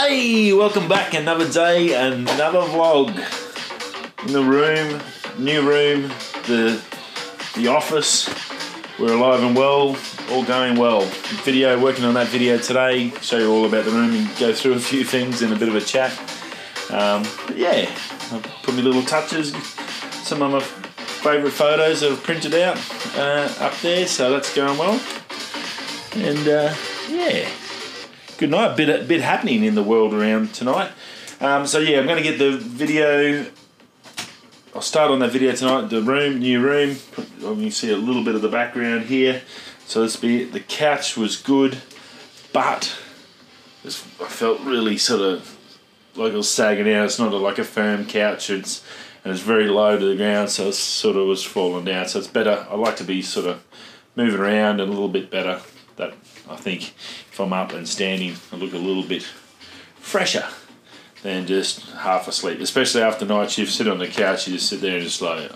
Hey, welcome back. Another day, another vlog. In the room, new room, the the office. We're alive and well, all going well. Video, working on that video today. Show you all about the room and go through a few things and a bit of a chat. Um, but yeah, I've put my little touches. Some of my favourite photos that I've printed out uh, up there, so that's going well. And uh, yeah, good night. Bit bit happening in the world around tonight. Um, so yeah, I'm going to get the video. I'll start on that video tonight. The room, new room. You can see a little bit of the background here. So this be. The couch was good, but I felt really sort of like it was sagging out. It's not a, like a firm couch. It's and it's very low to the ground, so it sort of was falling down. So it's better. I like to be sort of moving around and a little bit better. That I think if I'm up and standing, I look a little bit fresher than just half asleep. Especially after night shift, sit on the couch, you just sit there and just like.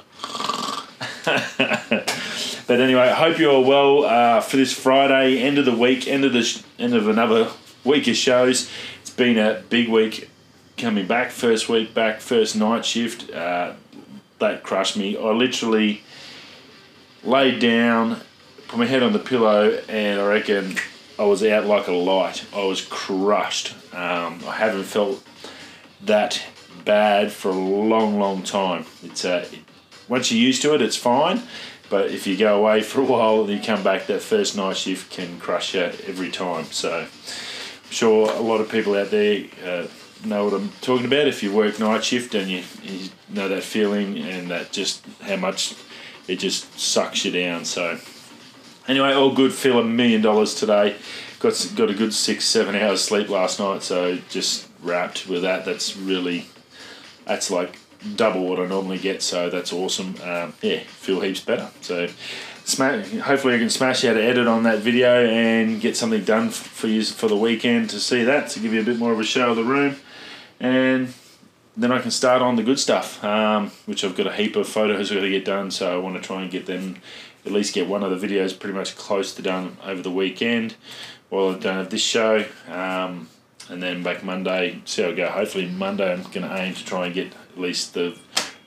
but anyway, hope you're all well uh, for this Friday, end of the week, end of the sh- end of another week of shows. It's been a big week coming back, first week back, first night shift. Uh, that crushed me. I literally laid down, put my head on the pillow, and I reckon I was out like a light. I was crushed. Um, I haven't felt that bad for a long, long time. It's uh, once you're used to it, it's fine. But if you go away for a while and you come back, that first night shift can crush you every time. So I'm sure a lot of people out there uh, know what I'm talking about. If you work night shift and you, you know that feeling and that just how much it just sucks you down. So anyway, all good. Feel a million dollars today. Got got a good six seven hours sleep last night. So just wrapped with that. That's really that's like double what I normally get. So that's awesome. Um, yeah, feel heaps better. So. Smash, hopefully I can smash out an edit on that video and get something done for you for the weekend to see that to give you a bit more of a show of the room and then I can start on the good stuff, um, which I've got a heap of photos I've got to get done. So I want to try and get them, at least get one of the videos pretty much close to done over the weekend while I don't have this show. Um, and then back Monday, see how I go. Hopefully Monday I'm going to aim to try and get at least the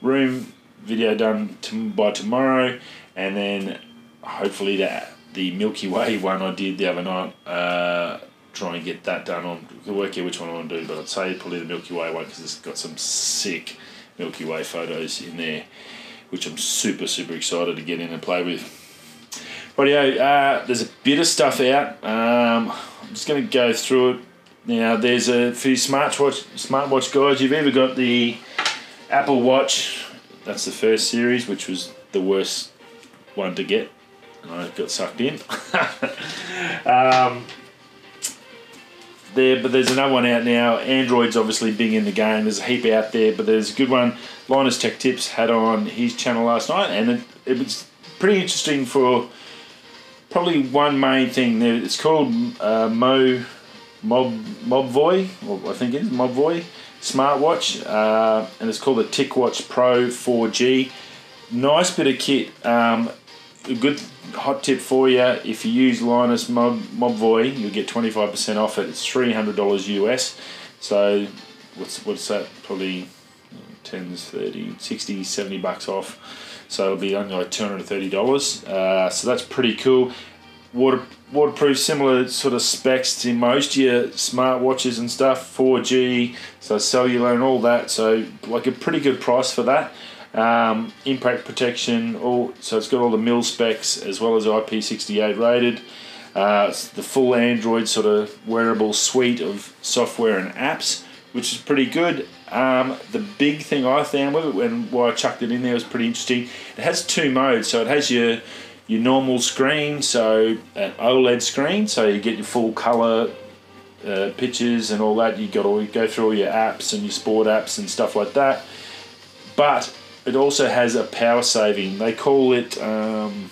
room video done to, by tomorrow, and then hopefully that the Milky Way one I did the other night. Uh, try and get that done on. Can work out which one I want to do, but I'd say probably the Milky Way one because it's got some sick Milky Way photos in there, which I'm super super excited to get in and play with. But yeah, uh, there's a bit of stuff out. Um, I'm just going to go through it now. There's a few smartwatch smartwatch guys. You've either got the Apple Watch. That's the first series, which was the worst one to get, and I got sucked in. um, there, but there's another one out now. Android's obviously big in the game. There's a heap out there, but there's a good one. Linus Tech Tips had on his channel last night, and it, it was pretty interesting for probably one main thing. It's called uh, Mo Mob Mobvoi, or I think it is Mobvoi smartwatch, uh, and it's called the TicWatch Pro 4G. Nice bit of kit. Um, a good hot tip for you if you use Linus Mob, Mobvoi, you'll get 25% off it. It's $300 US. So, what's, what's that? Probably 10, 30, 60, 70 bucks off. So, it'll be only like $230. Uh, so, that's pretty cool. Water, waterproof, similar sort of specs to most of your smartwatches and stuff. 4G, so cellular and all that. So, like a pretty good price for that. Um, impact protection, all so it's got all the mil specs as well as IP68 rated. Uh, it's the full Android sort of wearable suite of software and apps, which is pretty good. Um, the big thing I found with it, and why I chucked it in there, was pretty interesting. It has two modes, so it has your your normal screen, so an OLED screen, so you get your full color uh, pictures and all that. You got to go through all your apps and your sport apps and stuff like that. But it also has a power saving. They call it um,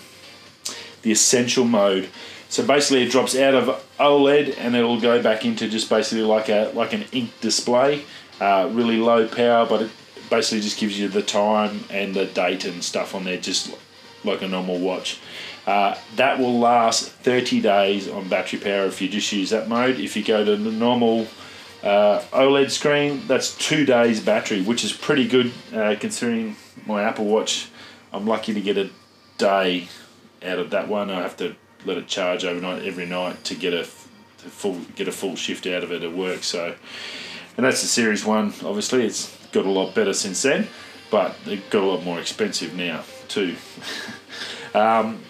the essential mode. So basically, it drops out of OLED and it'll go back into just basically like a like an ink display. Uh, really low power, but it basically just gives you the time and the date and stuff on there, just like a normal watch. Uh, that will last 30 days on battery power if you just use that mode. If you go to the normal Uh, OLED screen, that's two days battery, which is pretty good uh, considering my Apple Watch. I'm lucky to get a day out of that one. I have to let it charge overnight every night to get a full get a full shift out of it at work. So, and that's the Series One. Obviously, it's got a lot better since then, but it got a lot more expensive now too. um,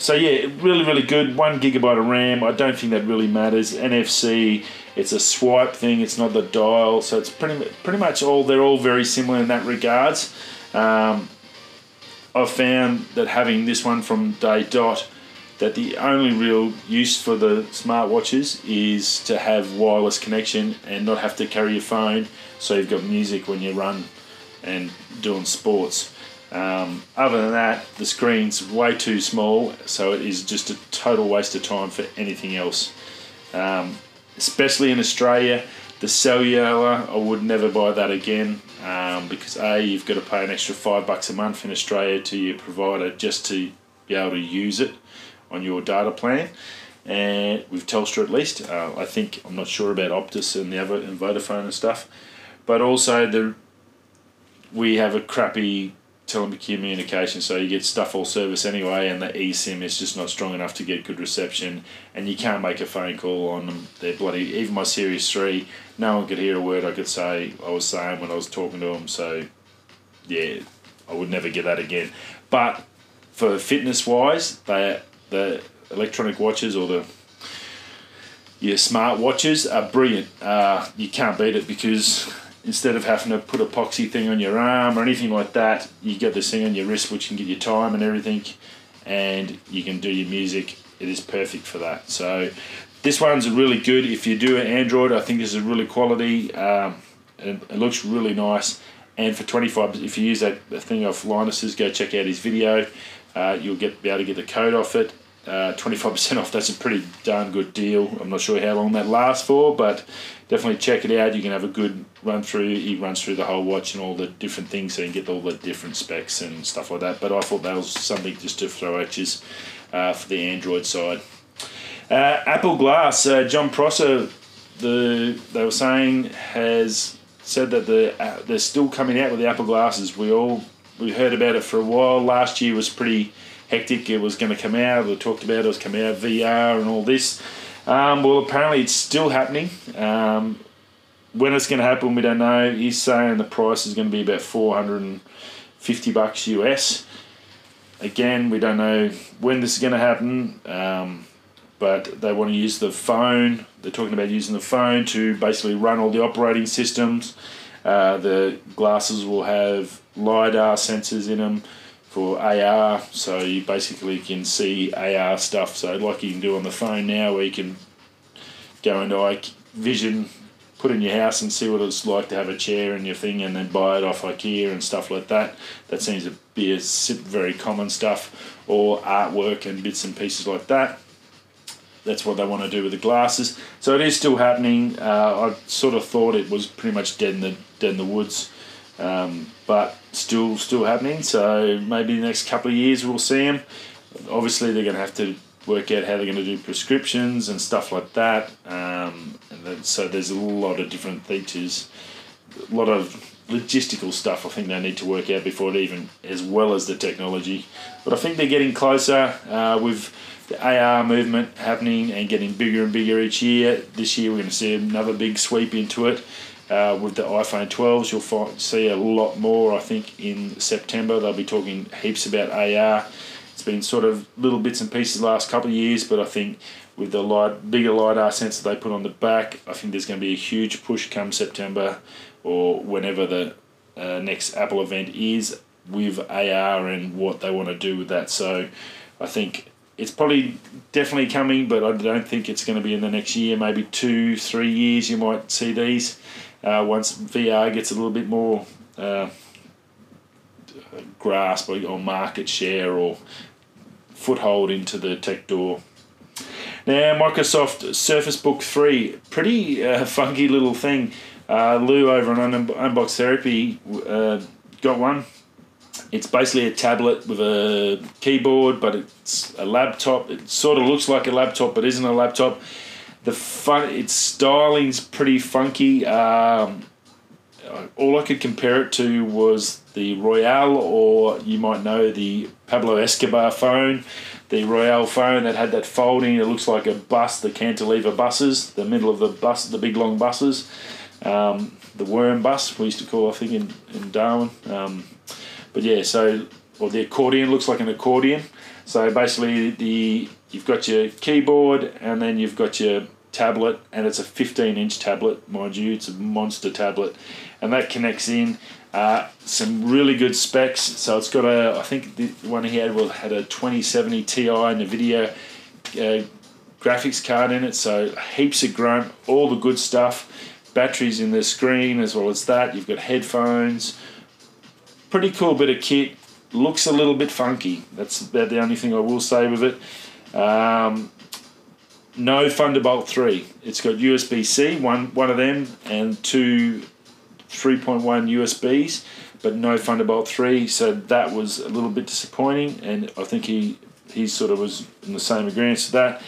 so yeah, really really good. One gigabyte of RAM. I don't think that really matters. NFC. It's a swipe thing. It's not the dial. So it's pretty pretty much all. They're all very similar in that regards. Um, I've found that having this one from day dot that the only real use for the smartwatches is to have wireless connection and not have to carry your phone so you've got music when you run and doing sports. Um, other than that, the screen's way too small, so it is just a total waste of time for anything else. Um, especially in Australia, the cellular, I would never buy that again um, because A, you've got to pay an extra five bucks a month in Australia to your provider just to be able to use it on your data plan. And with Telstra at least, uh, I think I'm not sure about Optus and the other and Vodafone and stuff, but also the we have a crappy telecommunication, so you get stuff all service anyway, and the eSIM is just not strong enough to get good reception, and you can't make a phone call on them. They're bloody. Even my Series Three, no one could hear a word I could say. I was saying when I was talking to them, so yeah, I would never get that again. But for fitness wise, they the electronic watches or the your smart watches are brilliant. Uh, you can't beat it because instead of having to put a thing on your arm or anything like that, you get this thing on your wrist which can get your time and everything, and you can do your music. It is perfect for that. So this one's really good. If you do an Android, I think this is really quality. Um, it, it looks really nice. And for 25, if you use that thing off Linus's, go check out his video. Uh, you'll get be able to get the code off it. Uh, 25% off, that's a pretty darn good deal. I'm not sure how long that lasts for, but definitely check it out. You can have a good run through. He runs through the whole watch and all the different things, so you can get all the different specs and stuff like that. But I thought that was something just to throw at you uh, for the Android side. Uh, Apple Glass, uh, Jon Prosser, the they were saying has said that the uh, they're still coming out with the Apple glasses. We all we heard about it for a while. Last year was pretty hectic. It was going to come out. We talked about it, was coming out VR and all this. Um, well, apparently it's still happening. Um, when it's going to happen, we don't know. He's saying the price is going to be about four hundred and fifty bucks US. Again, we don't know when this is going to happen, um, but they want to use the phone. They're talking about using the phone to basically run all the operating systems. Uh, the glasses will have LiDAR sensors in them for AR, so you basically can see AR stuff. So, like you can do on the phone now, where you can go into like Vision, put in your house and see what it's like to have a chair in your thing and then buy it off IKEA and stuff like that. That seems to be a very common stuff, or artwork and bits and pieces like that. That's what they want to do with the glasses. So it is still happening. Uh, I sort of thought it was pretty much dead in the dead in the woods um, but still, still happening. So maybe the next couple of years we'll see them. Obviously, they're going to have to work out how they're going to do prescriptions and stuff like that. Um, then, so there's a lot of different features, a lot of logistical stuff. I think they need to work out before it even, as well as the technology. But I think they're getting closer uh, with the AR movement happening and getting bigger and bigger each year. This year we're going to see another big sweep into it. Uh, with the iPhone 12s, you'll find, see a lot more. I think in September they'll be talking heaps about AR. It's been sort of little bits and pieces last couple of years, but I think with the light, bigger lidar sensor they put on the back, I think there's going to be a huge push come September or whenever the uh, next Apple event is with AR and what they want to do with that. So I think it's probably definitely coming, but I don't think it's going to be in the next year. Maybe two, three years, you might see these uh, once VR gets a little bit more uh, grasp or, market share or foothold into the tech door. Now, Microsoft Surface Book 3, pretty uh, funky little thing. Uh, Lew over on Un- Unbox Therapy uh, got one. It's basically a tablet with a keyboard, but it's a laptop. It sort of looks like a laptop, but isn't a laptop The fun, its styling's pretty funky. Um, all I could compare it to was the Royole, or you might know the Pablo Escobar phone, the Royole phone that had that folding. It looks like a bus, the cantilever buses, the middle of the bus, the big long buses. Um, the worm bus we used to call I think in in Darwin. Um, but yeah, so or the accordion looks like an accordion. So basically, the you've got your keyboard and then you've got your tablet, and it's a 15 inch tablet, mind you. It's a monster tablet, and that connects in. Uh, some really good specs. So it's got a, I think the one he had was had a 2070 Ti NVIDIA uh, graphics card in it. So heaps of grunt, all the good stuff. Batteries in the screen as well as that. You've got headphones. Pretty cool bit of kit. Looks a little bit funky. That's about the only thing I will say with it. Um, no Thunderbolt 3. It's got USB C, one, one of them, and two 3.1 USBs, but no Thunderbolt 3. So that was a little bit disappointing, and I think he, he sort of was in the same agreement to that.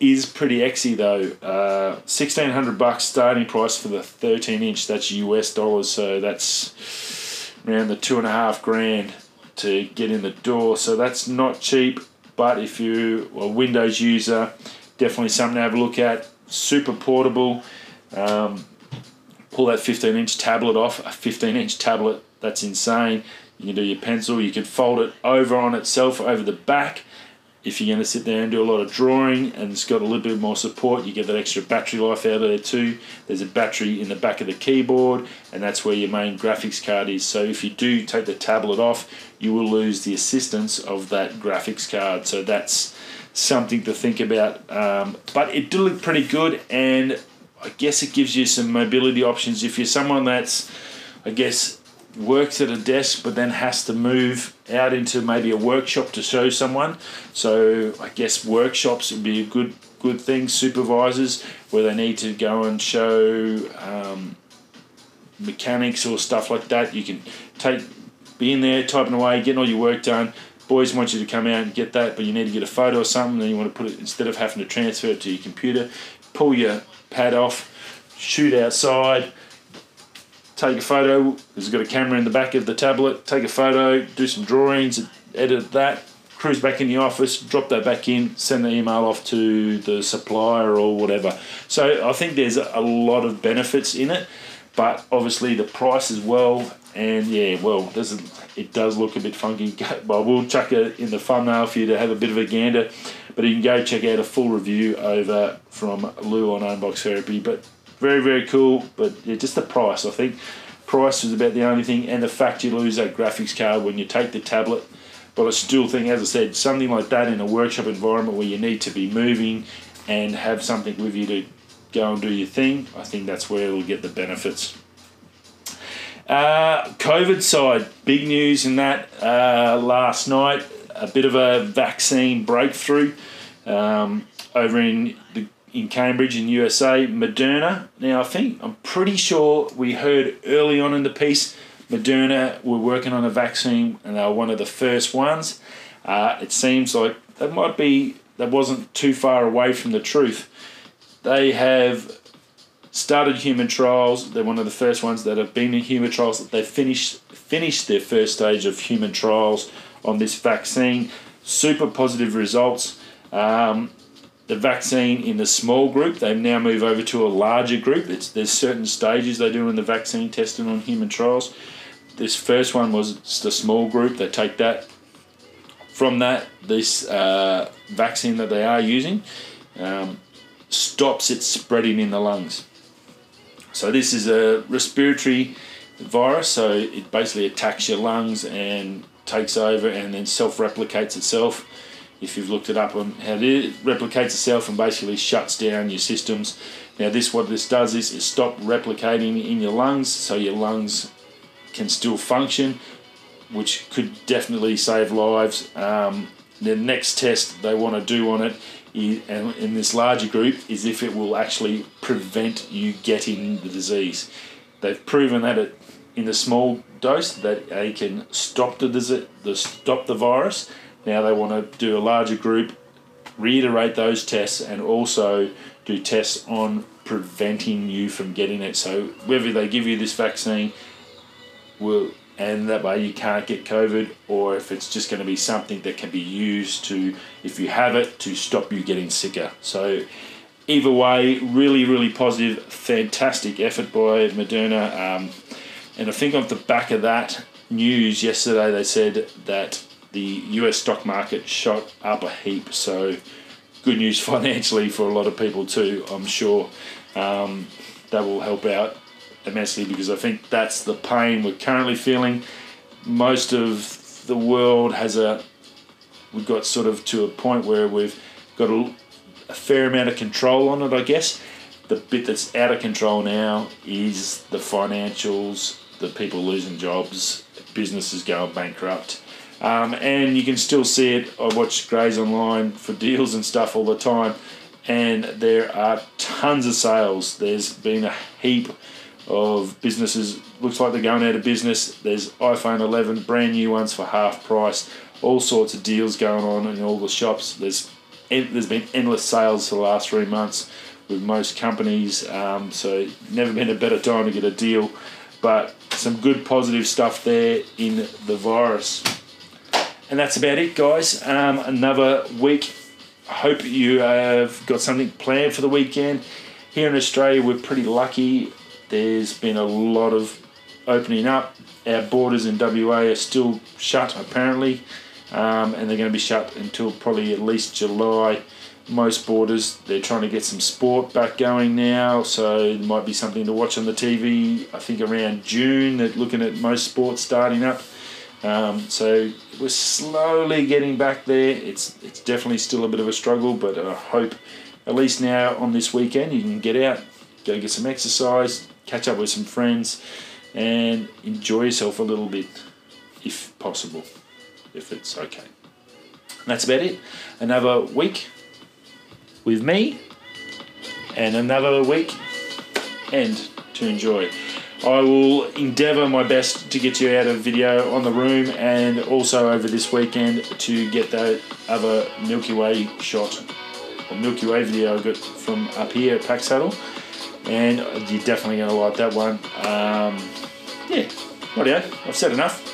Is pretty exy though. Uh, sixteen hundred bucks starting price for the thirteen inch. That's US dollars, so that's around the two and a half grand to get in the door. So that's not cheap. But if you're a Windows user, definitely something to have a look at. Super portable. Um, pull that 15 inch tablet off. A 15 inch tablet, that's insane. You can do your pencil, you can fold it over on itself over the back. If you're going to sit there and do a lot of drawing and it's got a little bit more support, you get that extra battery life out of there too. There's a battery in the back of the keyboard, and that's where your main graphics card is. So if you do take the tablet off, you will lose the assistance of that graphics card. So that's something to think about. Um, but it did look pretty good, and I guess it gives you some mobility options if you're someone that's, I guess, works at a desk but then has to move out into maybe a workshop to show someone. So I guess workshops would be a good good thing. Supervisors where they need to go and show um, mechanics or stuff like that. You can take be in there typing away, getting all your work done. Boys want you to come out and get that, but you need to get a photo or something. Then you want to put it instead of having to transfer it to your computer, pull your pad off, shoot outside take a photo. There's got a camera in the back of the tablet. Take a photo, do some drawings, edit that, cruise back in the office, drop that back in, send the email off to the supplier or whatever. So I think there's a lot of benefits in it, but obviously the price as well. And yeah, well, doesn't it does look a bit funky. But we'll chuck it in the thumbnail for you to have a bit of a gander. But you can go check out a full review over from Lew on Unbox Therapy. But very, very cool, but yeah, just the price. I think price is about the only thing, and the fact you lose that graphics card when you take the tablet. But I still think, as I said, something like that in a workshop environment where you need to be moving and have something with you to go and do your thing, I think that's where it'll get the benefits. Uh, COVID side, big news in that uh, last night, a bit of a vaccine breakthrough um, over in the in Cambridge in USA, Moderna. Now, I think, I'm pretty sure we heard early on in the piece, Moderna were working on a vaccine and they were one of the first ones. Uh, it seems like that might be, that wasn't too far away from the truth. They have started human trials. They're one of the first ones that have been in human trials. They've finished, finished their first stage of human trials on this vaccine. Super positive results. Um, the vaccine in the small group. They now move over to a larger group. It's, there's certain stages they do in the vaccine testing on human trials. This first one was the small group. They take that. From that, this uh, vaccine that they are using um, stops it spreading in the lungs. So this is a respiratory virus. So it basically attacks your lungs and takes over and then self-replicates itself if you've looked it up on how it replicates itself and basically shuts down your systems. Now, this what this does is it stop replicating in your lungs, so your lungs can still function, which could definitely save lives. Um, the next test they want to do on it is, and in this larger group is if it will actually prevent you getting the disease. They've proven that it, in the small dose that they can stop the, the stop the virus now they want to do a larger group, reiterate those tests and also do tests on preventing you from getting it. So whether they give you this vaccine, will and that way you can't get COVID, or if it's just going to be something that can be used to, if you have it, to stop you getting sicker. So either way, really, really positive, fantastic effort by Moderna. Um, and I think off the back of that news yesterday, they said that the US stock market shot up a heap. So good news financially for a lot of people too. I'm sure um, that will help out immensely because I think that's the pain we're currently feeling. Most of the world has a we've got sort of to a point where we've got a, a fair amount of control on it, I guess. The bit that's out of control now is the financials, the people losing jobs, businesses going bankrupt. Um, and you can still see it. I watch Grays online for deals and stuff all the time, and there are tons of sales. There's been a heap of businesses. Looks like they're going out of business. There's iPhone 11, brand new ones for half price. All sorts of deals going on in all the shops. There's there's been endless sales for the last three months with most companies. Um, so never been a better time to get a deal. But some good positive stuff there in the virus. And that's about it, guys. Um, another week. I hope you have got something planned for the weekend. Here in Australia, we're pretty lucky. There's been a lot of opening up. Our borders in WA are still shut, apparently, um, and they're going to be shut until probably at least July. Most borders, they're trying to get some sport back going now, so it might be something to watch on the TV. I think around June, they're looking at most sports starting up. Um, so we're slowly getting back there. It's it's definitely still a bit of a struggle, but I hope at least now on this weekend you can get out, go get some exercise, catch up with some friends, and enjoy yourself a little bit, if possible, if it's okay. And that's about it. Another week with me, and another week end to enjoy. I will endeavour my best to get you out a video on the room and also over this weekend to get that other Milky Way shot or Milky Way video I got from up here at Pack Saddle and you're definitely going to like that one. Um, yeah, rightio, I've said enough.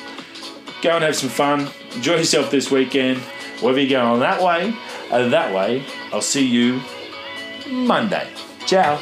Go and have some fun. Enjoy yourself this weekend. Whether you're going that way or that way, I'll see you Monday. Ciao.